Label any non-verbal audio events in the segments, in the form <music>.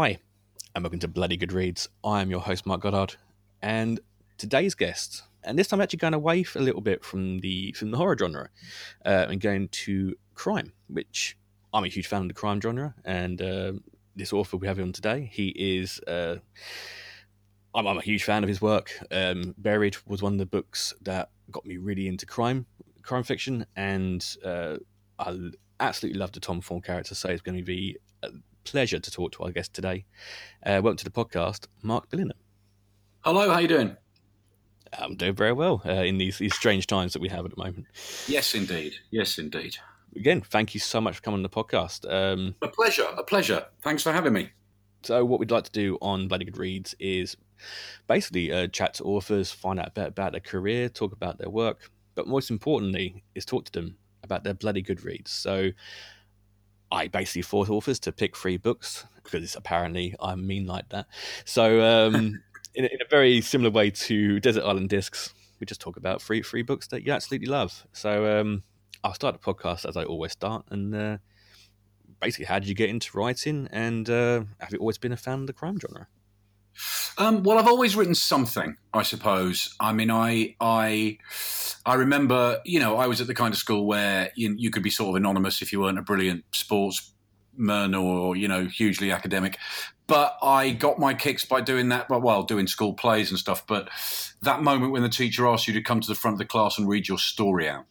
Hi, and welcome to Bloody Good Reads. I am your host, Mark Goddard, and today's guest, and this time I'm actually going away a little bit from the from the horror genre uh, and going to crime, which I'm a huge fan of the crime genre, and uh, this author we have on today, he is. Uh, I'm, a huge fan of his work. Um, Buried was one of the books that got me really into crime, crime fiction, and uh, I absolutely love the Tom Thorne character. So it's going to be a pleasure to talk to our guest today. Uh, welcome to the podcast, Mark Billingham. Hello, how you doing? I'm doing very well uh, in these these strange times that we have at the moment. Yes, indeed. Yes, indeed. Again, thank you so much for coming on the podcast. Um, a pleasure. A pleasure. Thanks for having me. So, what we'd like to do on Bloody Good Reads is basically uh, chat to authors, find out a bit about their career, talk about their work, but most importantly, is talk to them about their bloody good reads. So, I basically force authors to pick three books because apparently I mean like that. So, um, <laughs> in, a, in, a, very similar way to Desert Island Discs, we just talk about three three books that you absolutely love. So, um, I'll start the podcast as I always start, and uh, basically, how did you get into writing, and uh, have you always been a fan of the crime genre? Um, well, I've always written something, I suppose. I mean, I, I, I remember, you know, I was at the kind of school where you, you could be sort of anonymous if you weren't a brilliant sportsman or, you know, hugely academic. But I got my kicks by doing that, well, doing school plays and stuff. But that moment when the teacher asked you to come to the front of the class and read your story out,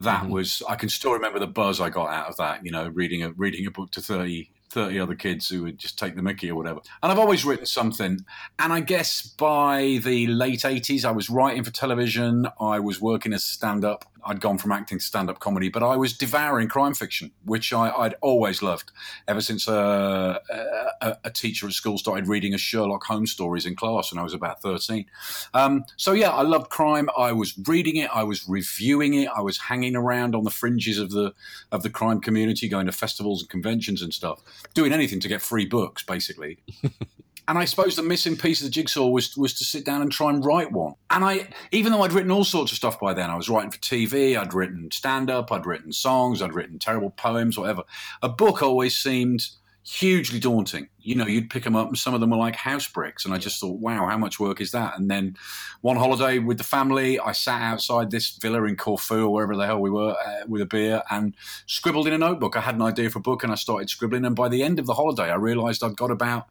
that mm-hmm. was I can still remember the buzz I got out of that. You know, reading a reading a book to 30, 30 other kids who would just take the mickey or whatever. And I've always written something. And I guess by the late 80s, I was writing for television. I was working as stand up. I'd gone from acting to stand up comedy, but I was devouring crime fiction, which I, would always loved ever since uh, a, a, teacher at school started reading us Sherlock Holmes stories in class when I was about 13. Um, so, yeah, I loved crime. I was reading it, I was reviewing it, I was hanging around on the fringes of the, of the crime community, going to festivals and conventions and stuff, doing anything to get free books, basically. <laughs> And I suppose the missing piece of the jigsaw was was to sit down and try and write one. And I, even though I'd written all sorts of stuff by then, I was writing for TV, I'd written stand up, I'd written songs, I'd written terrible poems, whatever. A book always seemed hugely daunting. You know, you'd pick them up and some of them were like house bricks. And I just thought, wow, how much work is that? And then one holiday with the family, I sat outside this villa in Corfu or wherever the hell we were uh, with a beer and scribbled in a notebook. I had an idea for a book and I started scribbling. And by the end of the holiday, I realized I'd got about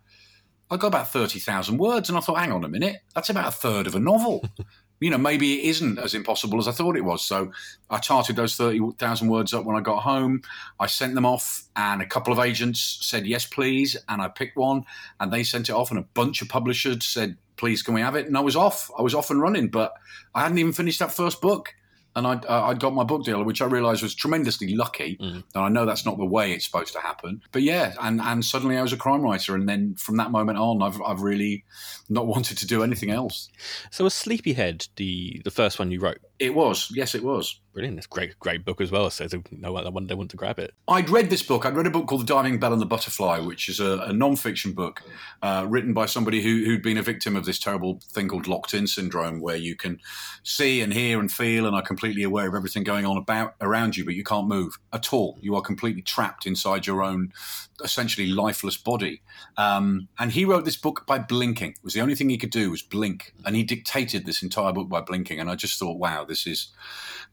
I got about 30,000 words and I thought, hang on a minute, that's about a third of a novel. <laughs> you know, maybe it isn't as impossible as I thought it was. So I charted those 30,000 words up when I got home. I sent them off, and a couple of agents said, yes, please. And I picked one, and they sent it off, and a bunch of publishers said, please, can we have it? And I was off. I was off and running, but I hadn't even finished that first book and I'd, uh, I'd got my book deal, which I realised was tremendously lucky. Mm. And I know that's not the way it's supposed to happen. But yeah, and, and suddenly I was a crime writer. And then from that moment on, I've, I've really not <laughs> wanted to do anything else. So was Sleepyhead the, the first one you wrote? It was. Yes, it was. Brilliant. It's great, great book as well. So no one they want to grab it. I'd read this book. I'd read a book called The Diving Bell and the Butterfly, which is a, a non-fiction book uh, written by somebody who, who'd been a victim of this terrible thing called locked-in syndrome, where you can see and hear and feel and are completely aware of everything going on about around you, but you can't move at all. You are completely trapped inside your own essentially lifeless body. Um, and he wrote this book by blinking. It was the only thing he could do was blink, and he dictated this entire book by blinking. And I just thought, wow, this is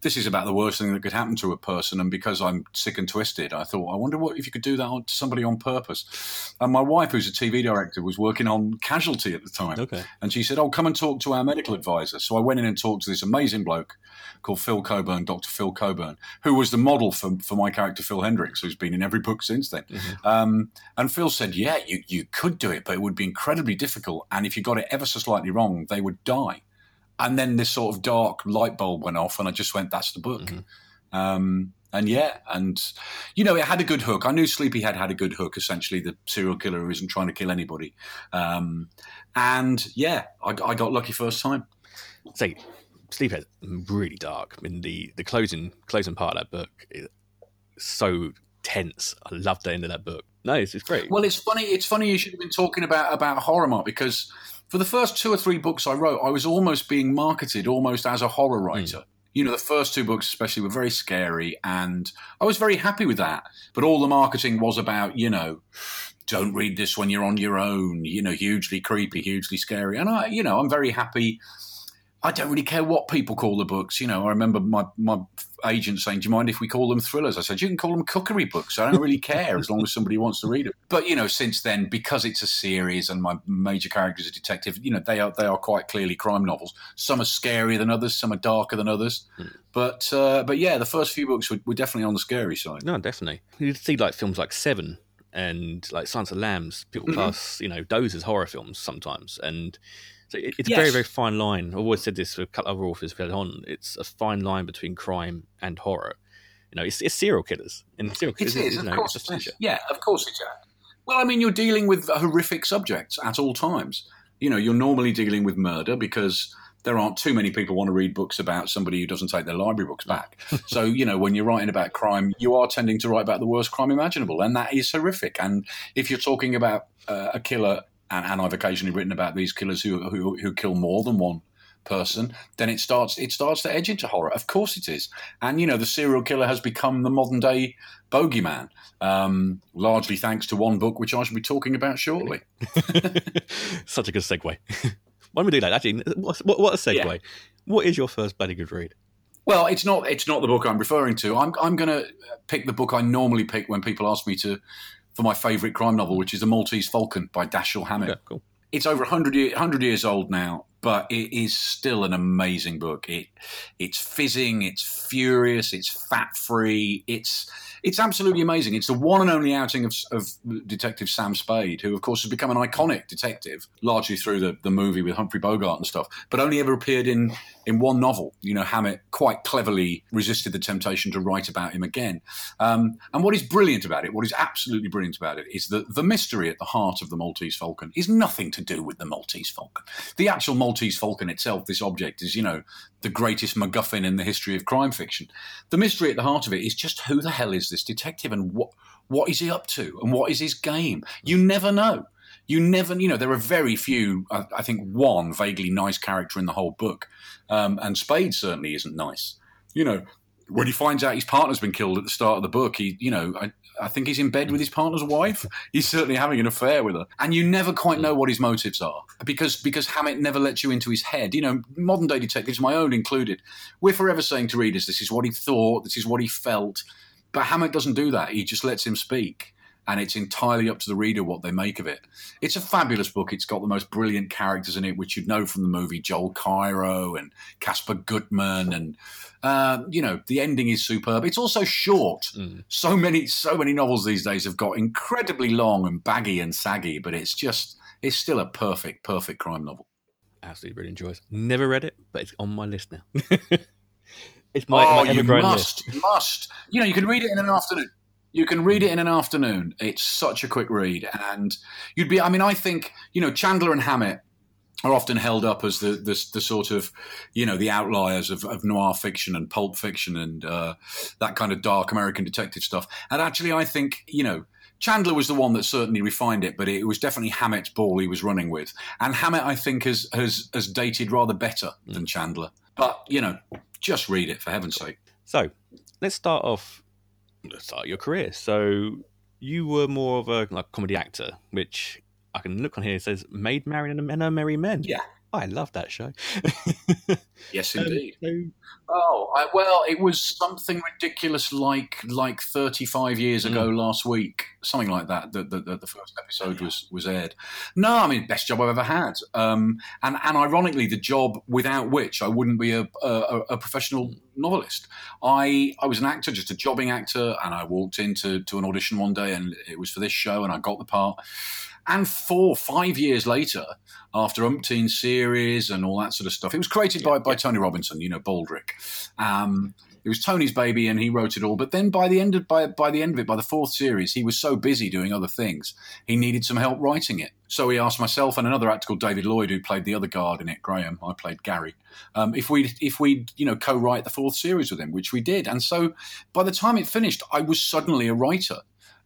this is about the worst thing that could happen to a person. And because I'm sick and twisted, I thought, I wonder what if you could do that to somebody on purpose. And my wife, who's a TV director, was working on Casualty at the time. Okay. And she said, Oh, come and talk to our medical advisor. So I went in and talked to this amazing bloke called Phil Coburn, Dr. Phil Coburn, who was the model for, for my character, Phil Hendricks, who's been in every book since then. Mm-hmm. Um, and Phil said, Yeah, you, you could do it, but it would be incredibly difficult. And if you got it ever so slightly wrong, they would die and then this sort of dark light bulb went off, and I just went, "That's the book." Mm-hmm. Um, and yeah, and you know, it had a good hook. I knew Sleepyhead had a good hook. Essentially, the serial killer who isn't trying to kill anybody. Um, and yeah, I, I, got lucky first time. Say, Sleepyhead really dark. I mean, the the closing closing part of that book is so tense. I love the end of that book. No, it's, it's great. Well, it's funny. It's funny you should have been talking about about horror, Mark, because for the first two or three books I wrote, I was almost being marketed almost as a horror writer. Mm. You know, the first two books, especially, were very scary, and I was very happy with that. But all the marketing was about, you know, don't read this when you're on your own. You know, hugely creepy, hugely scary. And I, you know, I'm very happy. I don't really care what people call the books. You know, I remember my, my agent saying, Do you mind if we call them thrillers? I said, You can call them cookery books. I don't really care as long as somebody wants to read it. But, you know, since then, because it's a series and my major character is a detective, you know, they are they are quite clearly crime novels. Some are scarier than others, some are darker than others. Mm. But uh, but yeah, the first few books were, were definitely on the scary side. No, definitely. You see like films like Seven and like Silence of Lambs, people mm-hmm. class, you know, those as horror films sometimes. And so it, it's yes. a very, very fine line. I've always said this with a couple of other authors we've had on. It's a fine line between crime and horror. You know, it's, it's serial killers. And serial killers, it is, of know, course it is. Yeah, of course it's. Well, I mean, you're dealing with horrific subjects at all times. You know, you're normally dealing with murder because there aren't too many people want to read books about somebody who doesn't take their library books back. <laughs> so, you know, when you're writing about crime, you are tending to write about the worst crime imaginable, and that is horrific. And if you're talking about uh, a killer and, and I've occasionally written about these killers who, who, who kill more than one person, then it starts it starts to edge into horror. Of course it is, and you know the serial killer has become the modern day bogeyman, um, largely thanks to one book which I shall be talking about shortly. <laughs> <laughs> Such a good segue. <laughs> Why don't we do that? Actually, what, what a segue. Yeah. What is your first bloody good read? Well, it's not it's not the book I'm referring to. I'm I'm going to pick the book I normally pick when people ask me to for my favourite crime novel, which is The Maltese Falcon by Dashiell Hammett. Yeah, cool. It's over 100, year, 100 years old now, but it is still an amazing book. It it's fizzing, it's furious, it's fat free, it's it's absolutely amazing. It's the one and only outing of, of, Detective Sam Spade, who, of course, has become an iconic detective, largely through the, the movie with Humphrey Bogart and stuff, but only ever appeared in, in one novel. You know, Hammett quite cleverly resisted the temptation to write about him again. Um, and what is brilliant about it, what is absolutely brilliant about it, is that the mystery at the heart of the Maltese Falcon is nothing to do with the Maltese Falcon. The actual Maltese Falcon itself, this object, is, you know, the greatest MacGuffin in the history of crime fiction. The mystery at the heart of it is just who the hell is this detective and what what is he up to and what is his game? You never know. You never, you know, there are very few. I, I think one vaguely nice character in the whole book, um, and Spade certainly isn't nice. You know, when he finds out his partner's been killed at the start of the book, he, you know, I, I think he's in bed with his partner's wife. He's certainly having an affair with her, and you never quite know what his motives are because because Hammett never lets you into his head. You know, modern day detectives, my own included, we're forever saying to readers, "This is what he thought. This is what he felt," but Hammett doesn't do that. He just lets him speak and it's entirely up to the reader what they make of it. It's a fabulous book. It's got the most brilliant characters in it, which you'd know from the movie Joel Cairo and Casper Gutman, and uh, you know the ending is superb. It's also short. Mm. So many, so many novels these days have got incredibly long and baggy and saggy, but it's just it's still a perfect, perfect crime novel. Absolutely really enjoys. Never read it, but it's on my list now. <laughs> it's my, oh, my you must, list. must. You know, you can read it in an afternoon you can read it in an afternoon. It's such a quick read, and you'd be. I mean, I think you know Chandler and Hammett are often held up as the, the, the sort of you know the outliers of, of noir fiction and pulp fiction and uh, that kind of dark American detective stuff. And actually, I think you know Chandler was the one that certainly refined it, but it was definitely Hammett's ball he was running with. And Hammett, I think, has has has dated rather better than Chandler. But you know, just read it for heaven's sake. So let's start off start your career. So you were more of a like comedy actor, which I can look on here. It says "Maid Marian and a Merry Men." Yeah, I love that show. yes, <laughs> indeed. Um, so... Oh, I, well, it was something ridiculous like like 35 years ago mm. last week, something like that. That the, the, the, first episode was was aired. No, I mean, best job I've ever had. Um, and and ironically, the job without which I wouldn't be a, a, a professional novelist. I I was an actor, just a jobbing actor, and I walked into to an audition one day, and it was for this show, and I got the part and four, five years later, after umpteen series and all that sort of stuff, it was created by, by Tony Robinson, you know, Baldrick. Um, it was Tony's baby, and he wrote it all. But then by the end of by by the end of it, by the fourth series, he was so busy doing other things, he needed some help writing it. So he asked myself and another actor called David Lloyd, who played the other guard in it, Graham. I played Gary. Um, if we if we you know co-write the fourth series with him, which we did, and so by the time it finished, I was suddenly a writer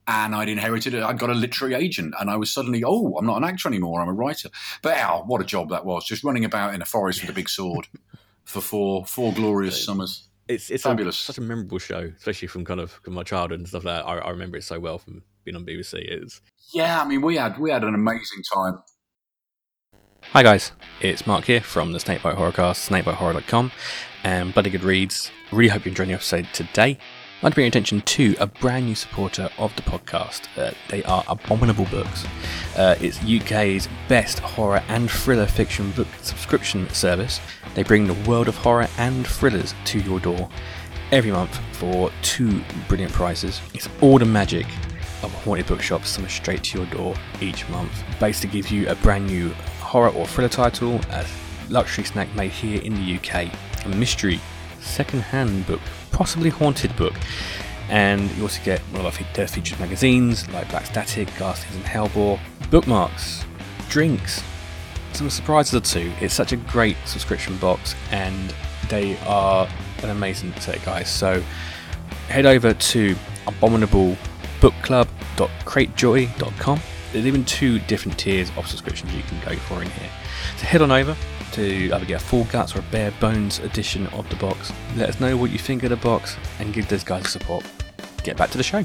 and I'd inherited it. I'd got a literary agent, and I was suddenly, oh, I'm not an actor anymore. I'm a writer. But oh, what a job that was! Just running about in a forest with a big sword <laughs> for four four glorious summers. it's it's Fabulous. A, such a memorable show, especially from kind of from my childhood and stuff like that. I, I remember it so well from being on BBC. It's Yeah, I mean, we had we had an amazing time. Hi guys, it's Mark here from the Snakebite Horrorcast, snakebitehorror.com, and Bloody Good Reads. Really hope you're enjoying the episode today. I'd like to bring your attention to a brand new supporter of the podcast. Uh, they are Abominable Books. Uh, it's UK's best horror and thriller fiction book subscription service. They bring the world of horror and thrillers to your door every month for two brilliant prices. It's all the magic of haunted bookshops coming straight to your door each month. Basically, gives you a brand new horror or thriller title, a luxury snack made here in the UK, a mystery second-hand book, possibly haunted book, and you also get one of our featured magazines like Black Static, Ghastlies, and Hellebore, bookmarks, drinks, some surprises or two. It's such a great subscription box, and they are an amazing set, guys. So head over to abominable.bookclub.cratejoy.com. There's even two different tiers of subscriptions you can go for in here. So head on over to either get a full guts or a bare bones edition of the box. Let us know what you think of the box and give those guys support. Get back to the show.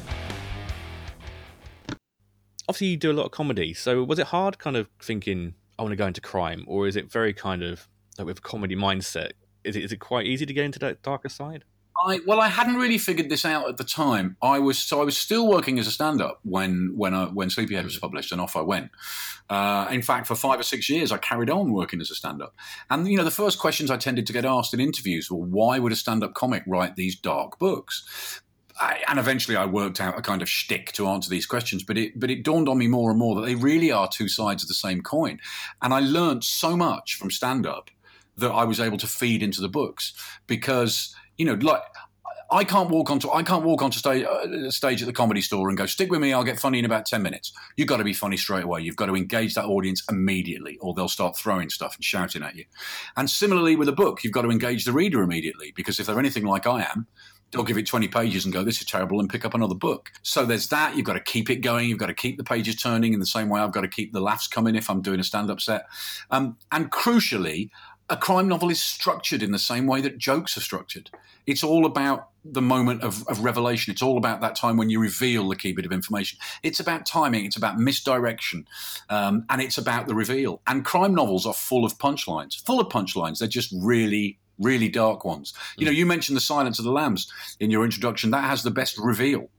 Obviously, you do a lot of comedy. So was it hard, kind of thinking I want to go into crime, or is it very kind of like with a comedy mindset? Is it is it quite easy to get into that darker side? I well, I hadn't really figured this out at the time. I was so I was still working as a stand-up when when I, when Sleepyhead was published, and off I went. Uh, in fact, for five or six years, I carried on working as a stand-up. And you know, the first questions I tended to get asked in interviews were, "Why would a stand-up comic write these dark books?" I, and eventually, I worked out a kind of shtick to answer these questions. But it but it dawned on me more and more that they really are two sides of the same coin. And I learned so much from stand-up that I was able to feed into the books because you know, like I can't walk onto I can't walk onto stage, uh, stage at the comedy store and go stick with me. I'll get funny in about ten minutes. You've got to be funny straight away. You've got to engage that audience immediately, or they'll start throwing stuff and shouting at you. And similarly with a book, you've got to engage the reader immediately because if they're anything like I am, they'll give it 20 pages and go, this is terrible, and pick up another book. So there's that. You've got to keep it going. You've got to keep the pages turning in the same way I've got to keep the laughs coming if I'm doing a stand up set. Um, and crucially, a crime novel is structured in the same way that jokes are structured. It's all about the moment of, of, revelation. It's all about that time when you reveal the key bit of information. It's about timing. It's about misdirection. Um, and it's about the reveal. And crime novels are full of punchlines, full of punchlines. They're just really, really dark ones. You know, you mentioned The Silence of the Lambs in your introduction. That has the best reveal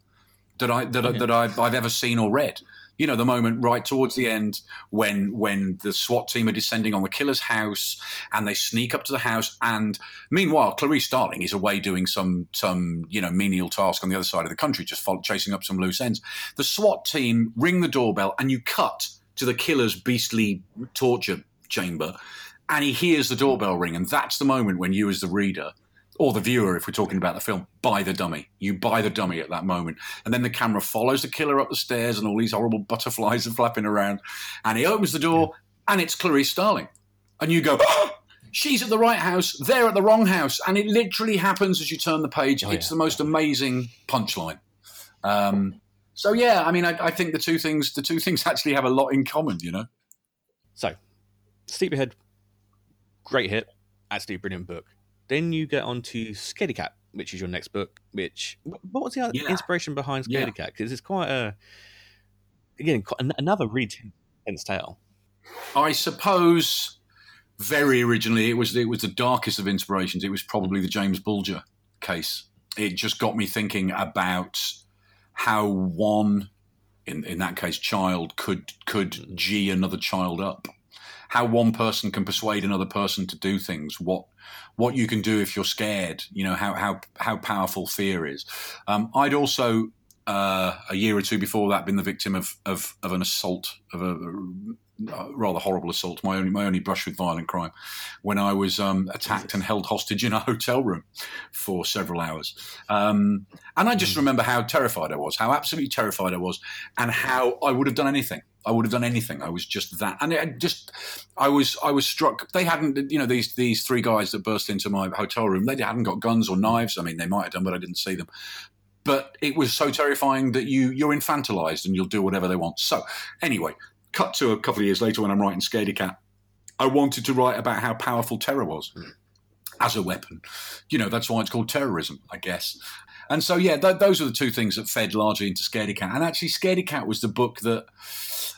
that, I, that, yeah. that I've, I've ever seen or read you know the moment right towards the end when when the SWAT team are descending on the killer's house and they sneak up to the house. And meanwhile Clarice Starling is away doing some some you know menial task on the other side of the country just follow, chasing up some loose ends. The SWAT team ring the doorbell and you cut to the killer's beastly torture chamber and he hears the doorbell ring. And that's the moment when you as the reader or the viewer, if we're talking about the film, buy the dummy. You buy the dummy at that moment. And then the camera follows the killer up the stairs and all these horrible butterflies are flapping around. And he opens the door and it's Clarice Starling. And you go, oh, she's at the right house, they're at the wrong house. And it literally happens as you turn the page. Oh, it's yeah. the most amazing punchline. Um, so yeah, I mean, I, I, think the two things, the two <laughs> things actually have a lot in common, you know. So, Sleepyhead, great hit, absolutely brilliant book. Then you get on to Scaredy Cat, which is your next book. Which what was the yeah. inspiration behind Scaredy Cat? Because it's quite a again another really intense tale. I suppose very originally it was it was the darkest of inspirations. It was probably the James Bulger case. It just got me thinking about how one, in in that case, child could could mm. g another child up. How one person can persuade another person to do things. What what you can do if you're scared. You know how how how powerful fear is. Um, I'd also uh, a year or two before that been the victim of of, of an assault of a, a, rather horrible assault. My only my only brush with violent crime when I was um, attacked and held hostage in a hotel room for several hours. Um, and I just hmm. remember how terrified I was, how absolutely terrified I was, and how I would have done anything I would have done anything. I was just that, and it just, I was, I was struck. They hadn't, you know, these these three guys that burst into my hotel room. They hadn't got guns or knives. I mean, they might have done, but I didn't see them. But it was so terrifying that you you're infantilized and you'll do whatever they want. So anyway, cut to a couple of years later when I'm writing Scaredy Cat. I wanted to write about how powerful terror was. as a weapon. You know, that's why it's called terrorism, I guess. And so, yeah, th- those are the two things that fed largely into Scaredy Cat. And actually, Scaredy Cat was the book that,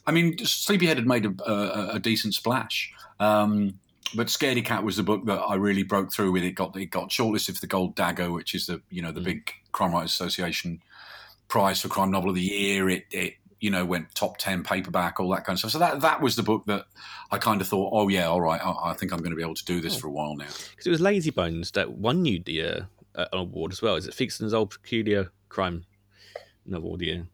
I mean, Sleepyhead had made a, a, a decent splash. Um, but Scaredy Cat was the book that I really broke through with. It got it got shortlisted for the Gold Dagger, which is the you know the mm. big Crime Writers Association prize for crime novel of the year. It it you know went top ten paperback, all that kind of stuff. So that that was the book that I kind of thought, oh yeah, all right, I, I think I'm going to be able to do this oh. for a while now. Because it was Lazybones that won you the uh, uh, award as well. Is it Theakston's Old Peculier Crime Novel of the Year?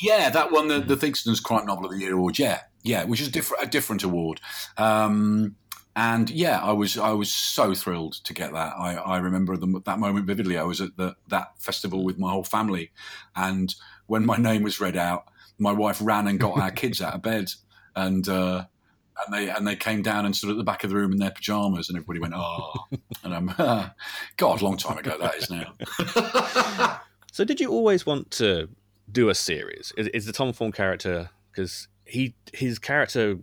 Yeah, that won the, the Theakston's Crime Novel of the Year award. Yeah, yeah, which is a different a different award. Um, and yeah, I was I was so thrilled to get that. I, I remember the, that moment vividly. I was at the, that festival with my whole family, and when my name was read out, my wife ran and got our <laughs> kids out of bed, and uh, and they and they came down and stood at the back of the room in their pajamas, and everybody went, "Oh!" <laughs> and I'm, uh, <laughs> God, long time ago that is now. so, did you always want to do a series? Is, is the Tom Thorne character because he his character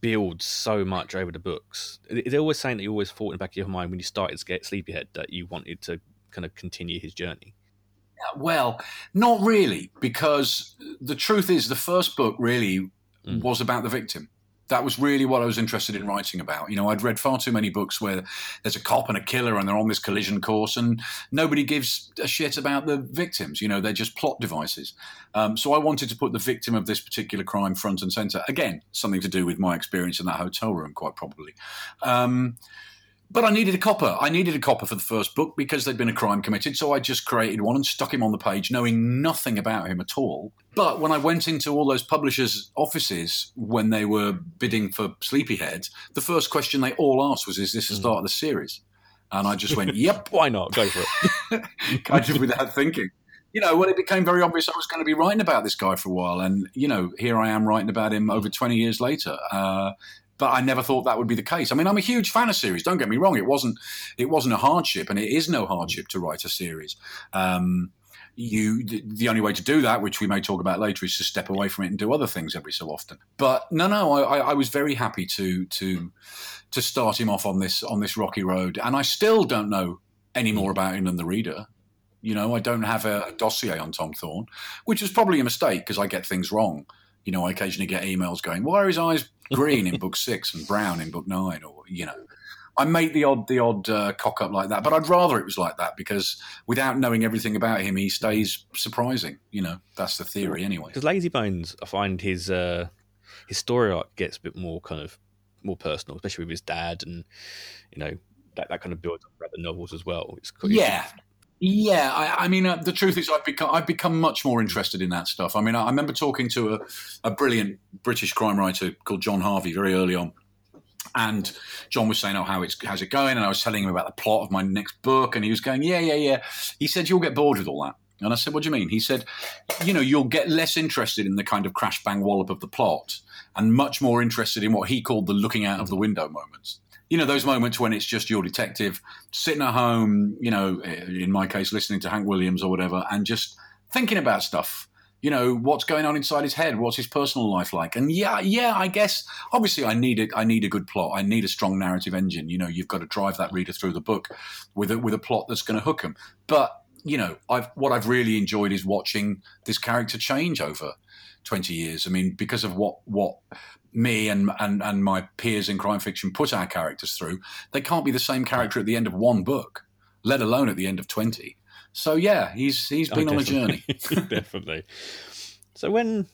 builds so much over the books. Is it always saying that you always thought in the back of your mind when you started to get Sleepyhead that you wanted to kind of continue his journey? Well, not really, because the truth is, the first book really mm. was about the victim that was really what I was interested in writing about. You know, I'd read far too many books where there's a cop and a killer and they're on this collision course and nobody gives a shit about the victims. You know, they're just plot devices. Um, so I wanted to put the victim of this particular crime front and center. Again, something to do with my experience in that hotel room, quite probably. Um, but I needed a copper. I needed a copper for the first book because there'd been a crime committed. So I just created one and stuck him on the page, knowing nothing about him at all. But when I went into all those publishers' offices when they were bidding for Sleepyhead, the first question they all asked was, Is this the hmm. start of the series? And I just went, Yep. <laughs> Why not? Go for it. <laughs> kind of without thinking. You know, when it became very obvious I was going to be writing about this guy for a while. And, you know, here I am writing about him over 20 years later. Uh, but I never thought that would be the case. I mean, I'm a huge fan of series. Don't get me wrong; it wasn't it wasn't a hardship, and it is no hardship to write a series. Um, you the only way to do that, which we may talk about later, is to step away from it and do other things every so often. But no, no, I, I was very happy to to to start him off on this on this rocky road, and I still don't know any more about him than the reader. You know, I don't have a dossier on Tom Thorne, which is probably a mistake because I get things wrong. You know, I occasionally get emails going, "Why are his eyes green in book six and brown in book nine, or you know. I make the odd the odd uh, cock up like that, but I'd rather it was like that because without knowing everything about him, he stays surprising. You know, that's the theory anyway. Because Lazybones, I find his uh, his story arc gets a bit more kind of more personal, especially with his dad, and you know that, that kind of builds up throughout the novels as well. It's, yeah, yeah, I, I mean, uh, the truth is, I've become I've become much more interested in that stuff. I mean, I, I remember talking to a, a brilliant British crime writer called John Harvey very early on, and John was saying, "Oh, how it's how's it going?" And I was telling him about the plot of my next book, and he was going, "Yeah, yeah, yeah." He said, "You'll get bored with all that." And I said, "What do you mean?" He said, "You know, you'll get less interested in the kind of crash bang wallop of the plot, and much more interested in what he called the looking out of the window moments." You know those moments when it's just your detective sitting at home you know in my case listening to hank williams or whatever and just thinking about stuff. You know what's going on inside his head? What's his personal life like? And yeah yeah i guess obviously i need it i need a good plot. I need a strong narrative engine. You know you've got to drive that reader through the book with a with a plot that's going to hook them but you know i've what i've really enjoyed is watching this character change over 20 years. I mean because of what what me and, and, and my peers in crime fiction put our characters through, they can't be the same character at the end of one book, let alone at the end of 20. So yeah, he's he's been oh, on a journey. <laughs> definitely. So when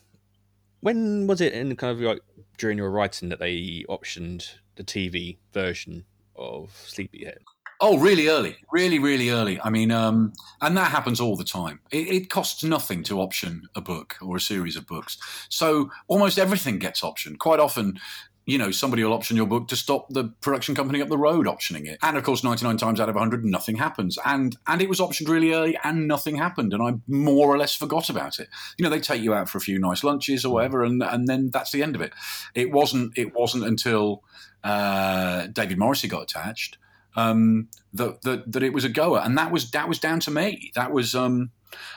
when was it in kind of like during your writing that they optioned the TV version of Sleepyhead? Oh, really early, really, really early. I mean, um, and that happens all the time. It, it, costs nothing to option a book or a series of books, so almost everything gets optioned. Quite often, you know, somebody will option your book to stop the production company up the road optioning it. And of course, 99 times out of 100, nothing happens. And and it was optioned really early and nothing happened. And I more or less forgot about it. You know, they take you out for a few nice lunches or whatever, and, and then that's the end of it. It wasn't, it wasn't until uh, David Morrissey got attached um, that, that that it was a goer, and that was that was down to me. That was um,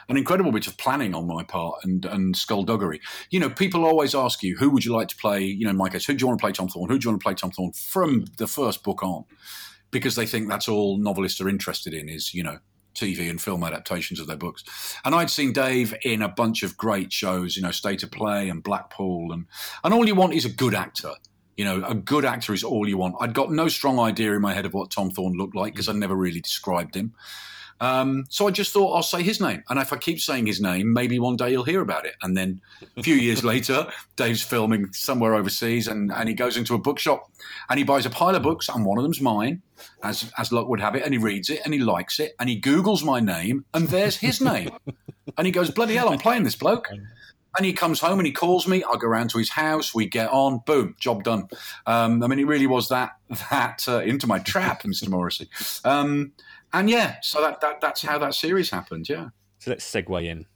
an incredible bit of planning on my part and and skullduggery. You know, people always ask you, who would you like to play? You know, in my case, who do you want to play Tom Thorne? Who do you want to play Tom Thorne from the first book on? because they think that's all novelists are interested in is you know TV and film adaptations of their books. And I'd seen Dave in a bunch of great shows, you know, State of Play and Blackpool, and and all you want is a good actor. You know, a good actor is all you want. I'd got no strong idea in my head of what Tom Thorne looked like because I never really described him. Um, so I just thought I'll say his name, and if I keep saying his name, maybe one day you'll hear about it. And then a few years <laughs> later, Dave's filming somewhere overseas, and, and he goes into a bookshop and he buys a pile of books, and one of them's mine, as as luck would have it, and he reads it and he likes it, and he Google's my name, and there's his name, and he goes, "Bloody hell, I'm playing this bloke." <laughs> And he comes home and he calls me. I go around to his house. We get on. Boom, job done. Um, I mean, it really was that that uh, into my trap, <laughs> Mr. Morrissey. Um, and yeah, so that, that that's how that series happened. Yeah. So let's segue in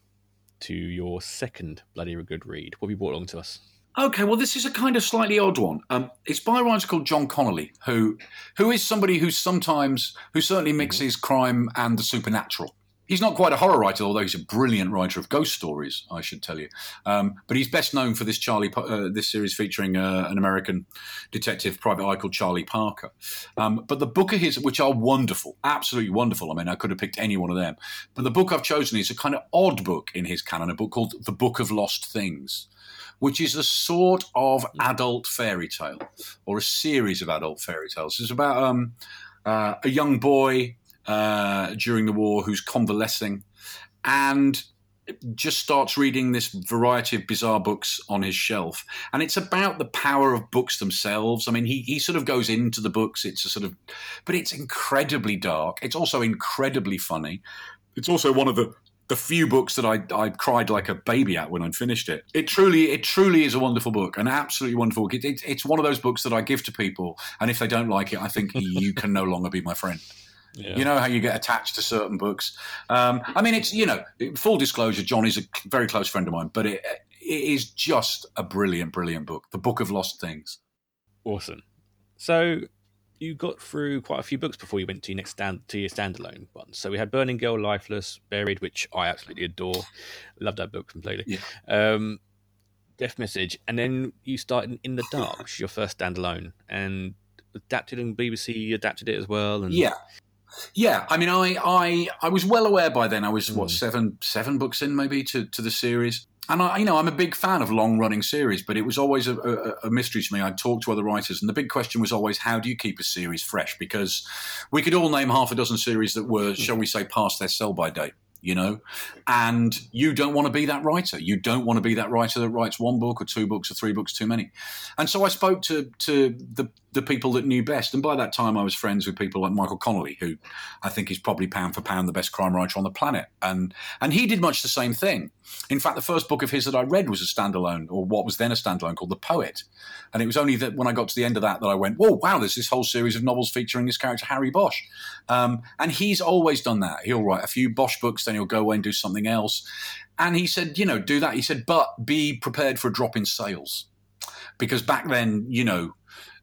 to your second bloody good read. What have you brought along to us? Okay, well, this is a kind of slightly odd one. Um, it's by a writer called John Connolly, who who is somebody who sometimes who certainly mixes crime and the supernatural. He's not quite a horror writer, although he's a brilliant writer of ghost stories, I should tell you. Um, but he's best known for this Charlie, uh, this series featuring uh, an American detective, private eye called Charlie Parker. Um, but the book of his, which are wonderful, absolutely wonderful. I mean, I could have picked any one of them. But the book I've chosen is a kind of odd book in his canon, a book called The Book of Lost Things which is a sort of adult fairy tale or a series of adult fairy tales. It's about um, uh, a young boy uh, during the war who's convalescing and just starts reading this variety of bizarre books on his shelf. And it's about the power of books themselves. I mean, he, he sort of goes into the books. It's a sort of, but it's incredibly dark. It's also incredibly funny. It's also one of the the few books that I, I cried like a baby at when I'd finished it. It truly, it truly is a wonderful book, an absolutely wonderful book. It, it, it's one of those books that I give to people, and if they don't like it, I think you can no longer be my friend. Yeah. You know how you get attached to certain books. Um, I mean, it's you know, full disclosure. John is a very close friend of mine, but it, it is just a brilliant, brilliant book. The Book of Lost Things. Awesome. So you got through quite a few books before you went to your next stand to your standalone one. So we had Burning Girl, Lifeless, Buried, which I absolutely adore. Love that book completely. Yeah. Um, Death Message, and then you started in the Dark, which is your first standalone, and adapted and BBC adapted it as well. And yeah, yeah, I mean, I, I I was well aware by then. I was what hmm. seven seven books in maybe to, to the series, and I you know I'm a big fan of long running series, but it was always a, a, a, mystery to me. I'd talk to other writers, and the big question was always how do you keep a series fresh? Because we could all name half a dozen series that were, shall we say, past their sell by date you know and you don't want to be that writer you don't want to be that writer that writes one book or two books or three books too many and so i spoke to to the the people that knew best. And by that time, I was friends with people like Michael Connelly, who I think is probably pound for pound the best crime writer on the planet. And and he did much the same thing. In fact, the first book of his that I read was a standalone, or what was then a standalone, called The Poet. And it was only that when I got to the end of that that I went, "Whoa, wow! There's this whole series of novels featuring this character Harry Bosch." Um, and he's always done that. He'll write a few Bosch books, then he'll go away and do something else. And he said, you know, do that. He said, but be prepared for a drop in sales because back then, you know,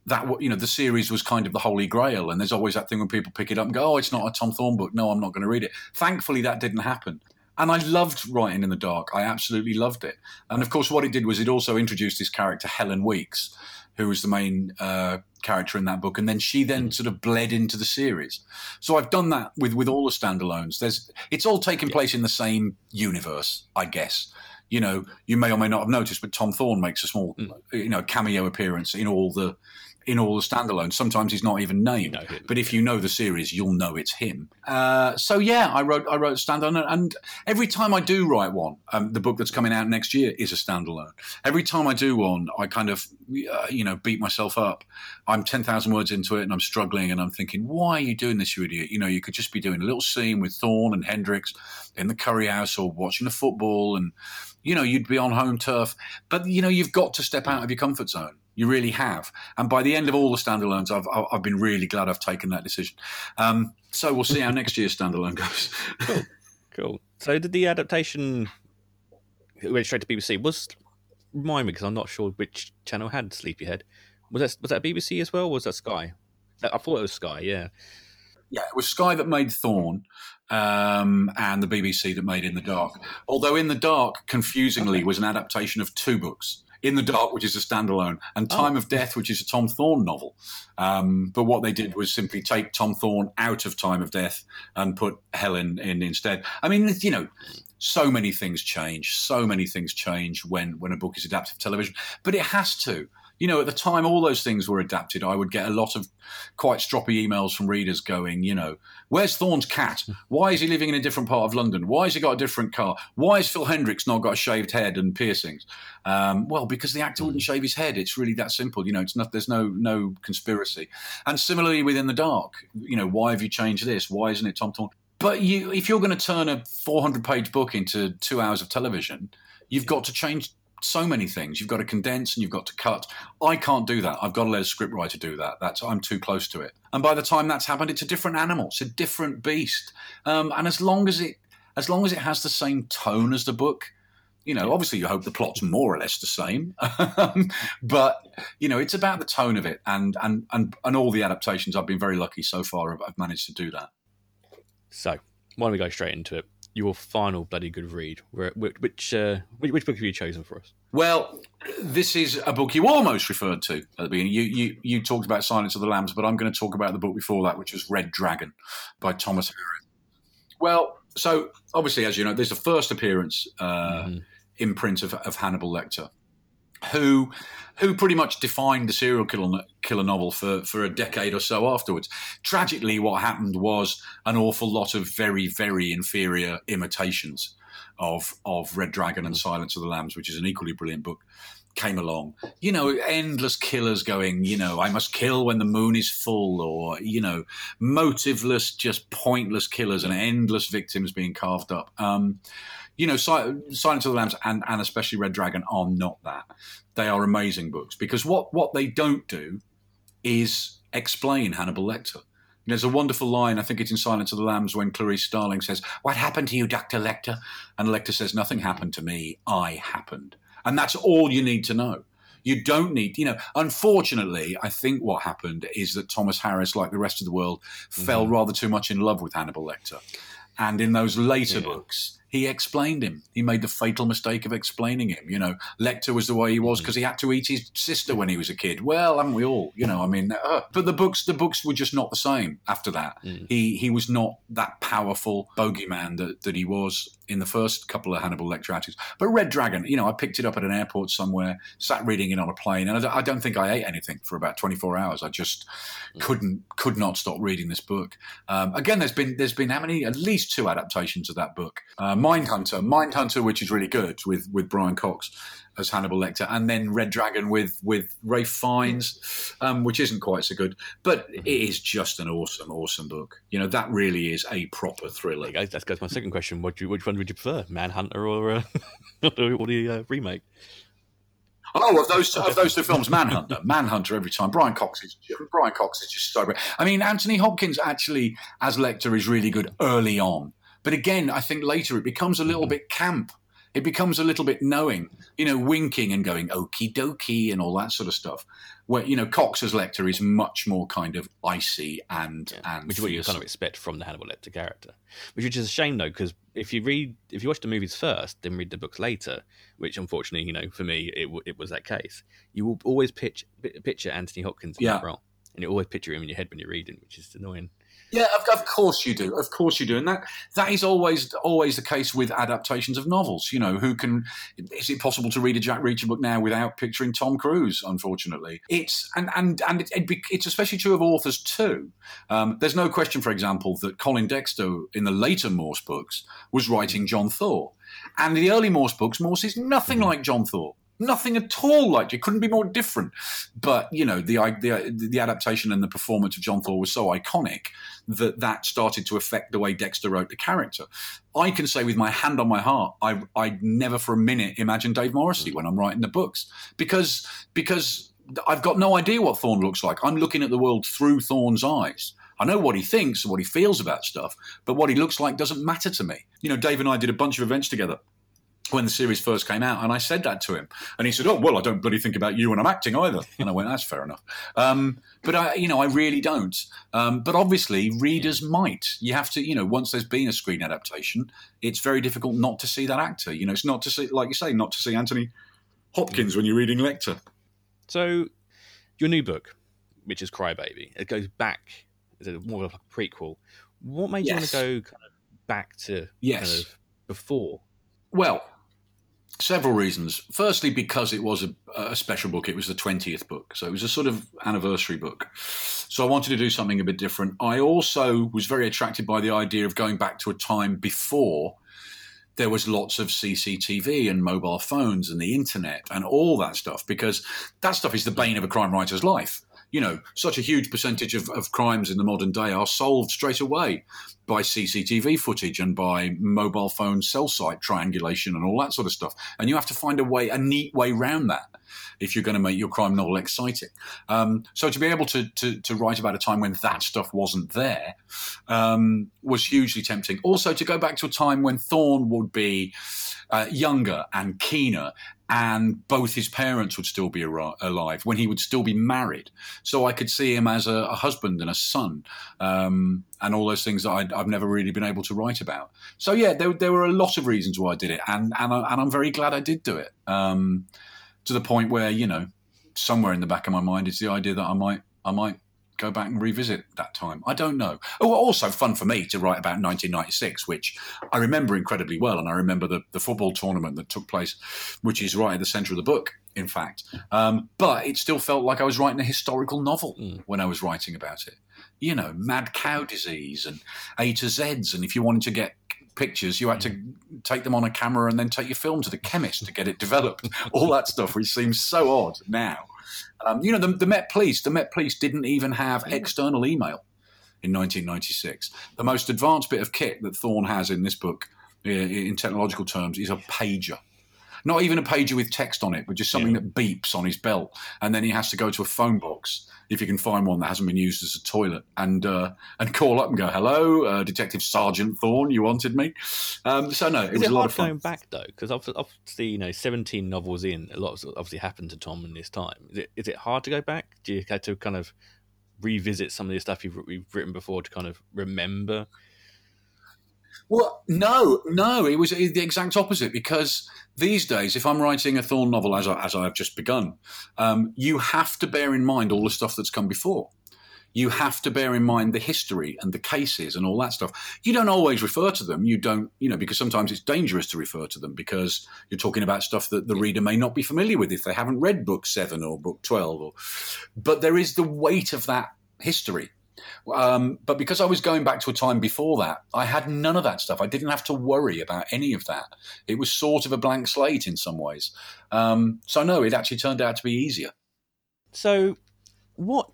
that you know the series was kind of the holy grail and there's always that thing when people pick it up and go oh it's not a tom thorne book. No i'm not going to read it. Thankfully that didn't happen. And i loved writing in the dark. I absolutely loved it. And of course what it did was it also introduced this character helen weeks who was the main uh, character in that book and then she then sort of bled into the series. So i've done that with with all the standalones. There's it's all taking place in the same universe i guess. You know, you may or may not have noticed, but Tom Thorne makes a small, mm. you know, cameo appearance in all the in all the standalones. Sometimes he's not even named, but if you know the series, you'll know it's him. Uh, so yeah, I wrote I wrote standalone, and every time I do write one, um, the book that's coming out next year is a standalone. Every time I do one, I kind of uh, you know beat myself up. I'm ten thousand words into it, and I'm struggling, and I'm thinking, why are you doing this, you idiot? You know, you could just be doing a little scene with Thorne and Hendricks in the curry house or watching the football and you know you'd be on home turf but you know you've got to step out of your comfort zone you really have. And by the end of all the standalones, I've, I've been really glad I've taken that decision. Um, so we'll see how next year's standalone goes. cool. Cool. So did the adaptation went straight to BBC was remind me because I'm not sure which channel had Sleepyhead. Was that was that BBC as well? was that Sky? I thought it was Sky. Yeah. Yeah, it was Sky that made Thorne, um, and the BBC that made In the Dark. Although In the Dark, confusingly, okay. was an adaptation of two books. In the Dark, which is a standalone, and Time oh. of Death, which is a Tom Thorne novel. Um, but what they did was simply take Tom Thorne out of Time of Death and put Helen in instead. I mean, you know, so many things change. So many things change when when a book is adapted for television, but it has to you know, at the time all those things were adapted, I would get a lot of quite stroppy emails from readers going, you know, where's Thorne's cat? Why is he living in a different part of London? Why has he got a different car? Why has Phil Hendricks not got a shaved head and piercings? Um, well, because the actor wouldn't shave his head. It's really that simple. You know, it's not. There's no no conspiracy. And similarly within the dark, you know, why have you changed this? Why isn't it Tom Thorne? But you, if you're going to turn a 400 page book into two hours of television, you've got to change so many things. You've got to condense and you've got to cut. I can't do that. I've got to let a scriptwriter do that. That's I'm too close to it. And by the time that's happened, it's a different animal. It's a different beast. Um, and as long as it as long as it has the same tone as the book, you know, obviously you hope the plot's more or less the same, <laughs> but you know, it's about the tone of it and and and and all the adaptations. I've been very lucky so far. I've, I've managed to do that. So why don't we go straight into it? Your final bloody good read. Which uh, which, which book have you chosen for us? Well, this is a book you almost referred to at the beginning. You, you you talked about Silence of the Lambs, but I'm going to talk about the book before that, which is Red Dragon by Thomas Harris. Well, so obviously, as you know, there's the first appearance uh, mm-hmm. imprint of, of Hannibal Lecter, who who pretty much defined the serial killer, killer novel for, for a decade or so afterwards. Tragically, what happened was an awful lot of very, very inferior imitations of of Red Dragon and Silence of the Lambs, which is an equally brilliant book, came along. You know, endless killers going, you know, I must kill when the moon is full, or, you know, motiveless, just pointless killers and endless victims being carved up. Um, you know, Silence of the Lambs and, and especially Red Dragon are not that. They are amazing books because what, what they don't do is explain Hannibal Lecter. There's a wonderful line, I think it's in Silence of the Lambs, when Clarice Starling says, What happened to you, Dr. Lecter? And Lecter says, Nothing happened to me, I happened. And that's all you need to know. You don't need, you know, unfortunately, I think what happened is that Thomas Harris, like the rest of the world, mm-hmm. fell rather too much in love with Hannibal Lecter. And in those later yeah. books, he explained him. He made the fatal mistake of explaining him. You know, Lecter was the way he was because mm. he had to eat his sister when he was a kid. Well, haven't we all? You know, I mean, uh, but the books, the books were just not the same after that. Mm. He he was not that powerful bogeyman that, that he was in the first couple of Hannibal Lecter articles. But Red Dragon, you know, I picked it up at an airport somewhere, sat reading it on a plane, and I, I don't think I ate anything for about 24 hours. I just mm. couldn't, could not stop reading this book. Um, again, there's been, there's been how many? At least two adaptations of that book. Uh, Mindhunter, Mindhunter, which is really good with, with Brian Cox as Hannibal Lecter, and then Red Dragon with with Ralph Fiennes, um, which isn't quite so good, but it is just an awesome, awesome book. You know, that really is a proper thriller. That goes to my second question: What you, which one would you prefer, Manhunter or uh, <laughs> or the uh, remake? Oh, of those of those two films, <laughs> Manhunter, Manhunter every time. Brian Cox is Brian Cox is just so great. I mean, Anthony Hopkins actually as Lecter is really good early on, but again, I think later it becomes a little mm-hmm. bit camp it becomes a little bit knowing, you know, winking and going okie dokie and all that sort of stuff. Where you know Cox's Lecter is much more kind of icy and yeah, and which is what you kind of expect from the Hannibal Lecter character. Which is a shame though, because if you read if you watch the movies first, then read the books later, which unfortunately, you know, for me it it was that case. You will always pitch picture Anthony Hopkins in yeah. that role, and you always picture him in your head when you're reading, which is annoying. Yeah, of, of, course you do. Of course you do, and that that is always always the case with adaptations of novels. You know, who can? Is it possible to read a Jack Reacher book now without picturing Tom Cruise? Unfortunately, it's and and and it, it, it's especially true of authors too. Um, there's no question, for example, that Colin Dexter in the later Morse books was writing John Thaw, and in the early Morse books, Morse is nothing mm-hmm. like John Thaw nothing at all like it. Couldn't be more different. But you know the, the the adaptation and the performance of john thaw was so iconic that that started to affect the way dexter wrote the character. I can say with my hand on my heart i i never for a minute imagine dave morrissey when i'm writing the books because because i've got no idea what thorne looks like. I'm looking at the world through thorne's eyes. I know what he thinks and what he feels about stuff, but what he looks like doesn't matter to me. You know, Dave and I did a bunch of events together when the series first came out, and I said that to him, and he said, "Oh, well, I don't bloody think about you when I'm acting either." <laughs> And I went, "That's fair enough." Um, but I, you know, I really don't. Um, but obviously, readers might. You have to, you know, once there's been a screen adaptation, it's very difficult not to see that actor. You know, it's not to see, like you say, not to see Anthony Hopkins when you're reading Lecter. So, your new book, which is Crybaby, it goes back. Is it more of a prequel? What made Yes. you want to go kind of back to Yes. kind of before? Well, several reasons. Firstly, because it was a, a special book. It was the 20th book. So it was a sort of anniversary book. So I wanted to do something a bit different. I also was very attracted by the idea of going back to a time before there was lots of CCTV and mobile phones and the internet and all that stuff, because that stuff is the bane of a crime writer's life. You know, such a huge percentage of, of crimes in the modern day are solved straight away by CCTV footage and by mobile phone cell site triangulation and all that sort of stuff. And you have to find a way, a neat way around that if you're going to make your crime novel exciting. Um, so to be able to, to, to write about a time when that stuff wasn't there um, was hugely tempting. Also, to go back to a time when Thorne would be uh, younger and keener, and both his parents would still be alive, when he would still be married. So I could see him as a, a husband and a son, um, and all those things that I'd, I've never really been able to write about. So yeah, there, there were a lot of reasons why I did it, and and, I, I'm very glad I did do it. Um, to the point where you know, somewhere in the back of my mind is the idea that I might I might go back and revisit that time. I don't know. Oh, also fun for me to write about 1996, which I remember incredibly well, and I remember the, the football tournament that took place, which is right at the centre of the book, in fact. Um, but it still felt like I was writing a historical novel Mm. when I was writing about it. You know, mad cow disease and A to Z's, and if you wanted to get pictures, you had to take them on a camera and then take your film to the chemist to get it developed. <laughs> All that stuff, which seems so odd now. Um, you know, the, the Met Police, the Met Police didn't even have external email in 1996. The most advanced bit of kit that Thorne has in this book, in technological terms, is a pager. Not even a pager with text on it, but just something Yeah. that beeps on his belt, and then he has to go to a phone box if you can find one that hasn't been used as a toilet, and uh, and call up and go, "Hello, uh, Detective Sergeant Thorne, you wanted me." Um, so no, it Is was it a lot of fun. going back though? Because obviously, you know, seventeen novels in, a lot has obviously happened to Tom in this time. Is it is it hard to go back? Do you have to kind of revisit some of the stuff you've, you've written before to kind of remember? Well, no, no, it was the exact opposite because these days, if I'm writing a Thorne novel as, I, as I've just begun, um, you have to bear in mind all the stuff that's come before. You have to bear in mind the history and the cases and all that stuff. You don't always refer to them. You don't, you know, because sometimes it's dangerous to refer to them because you're talking about stuff that the reader may not be familiar with if they haven't read book seven or book 12. Or, but there is the weight of that history. Um, but because I was going back to a time before that, I had none of that stuff. I didn't have to worry about any of that. It was sort of a blank slate in some ways. Um, so, no, it actually turned out to be easier. So, what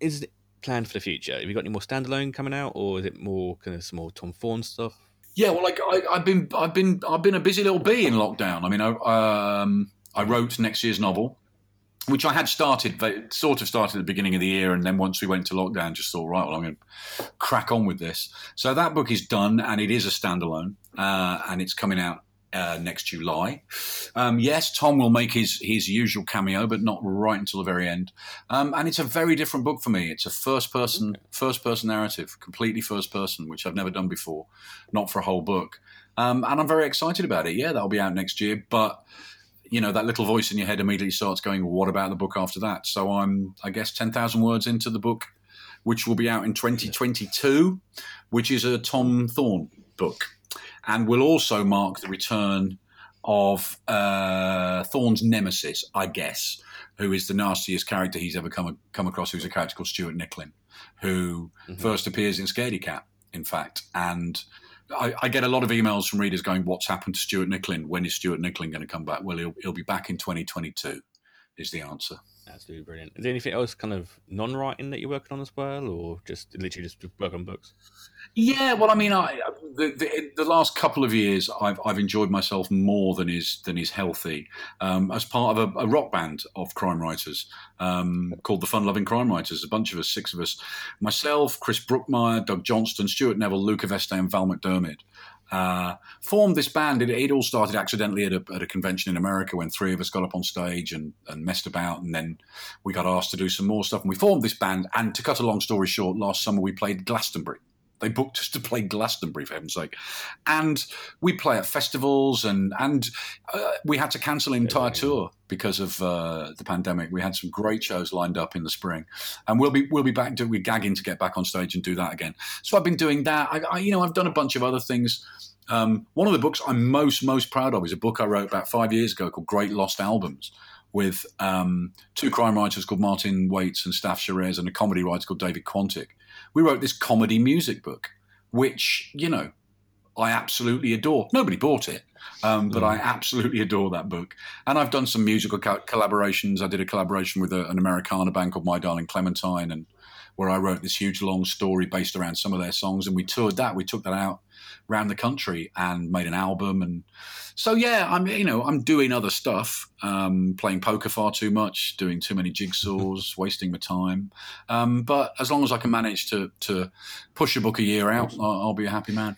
is planned for the future? Have you got any more standalone coming out, or is it more kind of some more Tom Thorne stuff? Yeah, well, like I, I've been, I've been, I've been a busy little bee in lockdown. I mean, I, um, I wrote next year's novel, which I had started, but sort of started at the beginning of the year, and then once we went to lockdown, just thought, right, well, I'm going to crack on with this. So that book is done, and it is a standalone, uh, and it's coming out uh, next July. Um, yes, Tom will make his his usual cameo, but not right until the very end. Um, and it's a very different book for me. It's a first person first person narrative, completely first person, which I've never done before, not for a whole book. Um, and I'm very excited about it. Yeah, that'll be out next year, but you know that little voice in your head immediately starts going, "What about the book after that?" So I'm, I guess, ten thousand words into the book, which will be out in 2022, which is a Tom Thorne book, and will also mark the return of uh, Thorne's nemesis, I guess, who is the nastiest character he's ever come come across. Who's a character called Stuart Nicklin, who Mhm. first appears in Scaredy Cat, in fact, and I, I get a lot of emails from readers going, "What's happened to Stuart Nicklin? When is Stuart Nicklin going to come back?" Well, he'll, he'll be back in 2022. Is the answer. Absolutely brilliant. Is there anything else kind of non-writing that you're working on as well, or just literally just work on books? Yeah, well, I mean, I, the, the last couple of years, I've I've enjoyed myself more than is than is healthy. Um, as part of a, a rock band of crime writers um, called the Fun Loving Crime Writers, a bunch of us, six of us, myself, Chris Brookmyre, Doug Johnstone, Stuart Neville, Luca Veste, and Val McDermid. Uh, formed this band. It, it all started accidentally at a, at a convention in America when three of us got up on stage and, and messed about, and then we got asked to do some more stuff. And we formed this band. And to cut a long story short, last summer we played Glastonbury They booked us to play Glastonbury, for heaven's sake. And we play at festivals, and and uh, we had to cancel an entire tour because of uh, the pandemic. We had some great shows lined up in the spring, and we'll be we'll be back. We're gagging to get back on stage and do that again. So I've been doing that. I, I you know I've done a bunch of other things. Um, one of the books I'm most most proud of is a book I wrote about five years ago called Great Lost Albums with um, two crime writers called Martyn Waites and Stav Sherez and a comedy writer called David Quantick. We wrote this comedy music book, which, you know, I absolutely adore. Nobody bought it, um, but mm. I absolutely adore that book. And I've done some musical co- collaborations. I did a collaboration with a, an Americana band called My Darling Clementine, and where I wrote this huge long story based around some of their songs, and we toured that. We took that out around the country and made an album. And so, yeah, I'm you know I'm doing other stuff, um, playing poker far too much, doing too many jigsaws, <laughs> wasting my time. Um, but as long as I can manage to to push a book a year out, I'll, I'll be a happy man.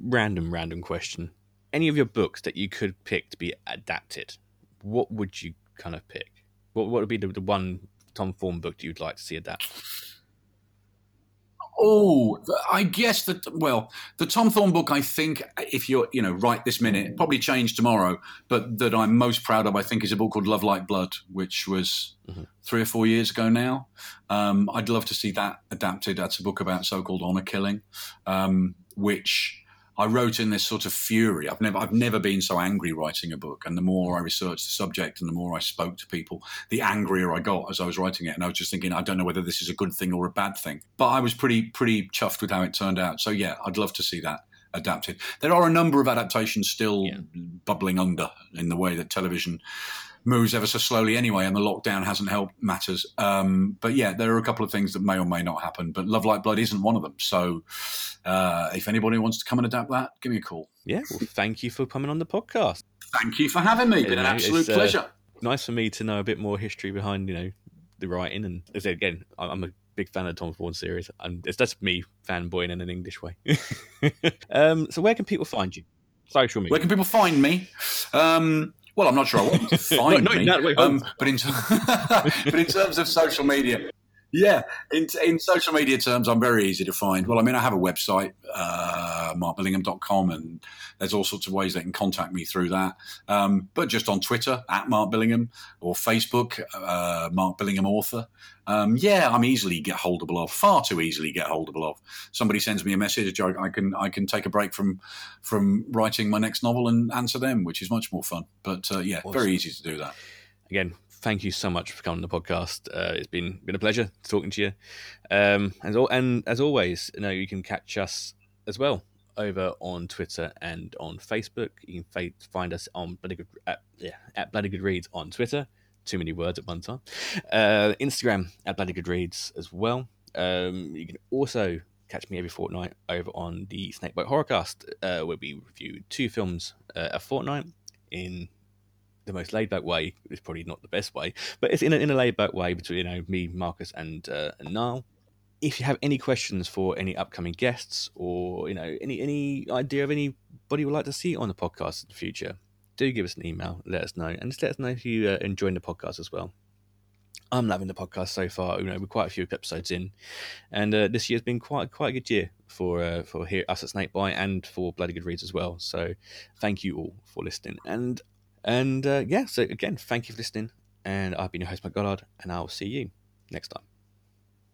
Random, random question. Any of your books that you could pick to be adapted, what would you kind of pick? What, what would be the, the one Tom Thorne book do you'd like to see adapted? Oh, I guess that. Well, the Tom Thorne book, I think, if you're, you know, right this minute, probably change tomorrow, but that I'm most proud of, I think, is a book called Love Like Blood, which was mm-hmm. three or four years ago now. Um, I'd love to see that adapted. That's a book about so-called honor killing, um, which I wrote in this sort of fury. I've never, I've never been so angry writing a book. And the more I researched the subject and the more I spoke to people, the angrier I got as I was writing it. And I was just thinking, I don't know whether this is a good thing or a bad thing. But I was pretty, pretty chuffed with how it turned out. So yeah, I'd love to see that adapted. There are a number of adaptations still yeah. bubbling under in the way that television moves ever so slowly anyway, and the lockdown hasn't helped matters. Um, but yeah, there are a couple of things that may or may not happen. But Love Like Blood isn't one of them. So uh, if anybody wants to come and adapt that, give me a call. Yeah, well, thank you for coming on the podcast. Thank you for having me. It's been an absolute uh, pleasure. nice for me to know a bit more history behind you know the writing, and as again, I'm a big fan of the Tom Thorne series, and it's just me fanboying in an English way. <laughs> um, so where can people find you? Social media. Where can people find me? Um, well, I'm not sure I want to <laughs> find no, no, me, no, um, but in <laughs> but in terms of social media, yeah, in, in social media terms, I'm very easy to find. Well, I mean, I have a website, uh, markbillingham.com, and there's all sorts of ways they can contact me through that. Um, but just on Twitter, at Mark Billingham, or Facebook, uh, Mark Billingham Author. Um, yeah, I'm easily get holdable of, far too easily get holdable of. Somebody sends me a message, I, I can I can take a break from from writing my next novel and answer them, which is much more fun. But uh, yeah, awesome. very easy to do that. Again, thank you so much for coming on the podcast. Uh, it's been been a pleasure talking to you. Um, and, and as always, you know you can catch us as well over on Twitter and on Facebook. You can find us on Bloody Good, at, yeah, at Bloody Good Reads on Twitter. Too many words at one time. Uh, Instagram at Bloody Good Reads as well. Um, you can also catch me every fortnight over on the Snakebite Horrorcast, uh, where we review two films uh, a fortnight in the most laid back way. It's probably not the best way, but it's in a, in a laid back way between you know me, Marcus, and uh, and Niall. If you have any questions for any upcoming guests, or you know any any idea of anybody you would like to see on the podcast in the future, do give us an email. Let us know, and just let us know if you uh, enjoying the podcast as well. I'm loving the podcast so far. You know, we're quite a few episodes in, and uh, this year's been quite quite a good year for uh, for here us at Snakebite and for Bloody Good Reads as well. So, thank you all for listening, and and uh, yeah, so again, thank you for listening. And I've been your host, Mike Goddard, and I'll see you next time.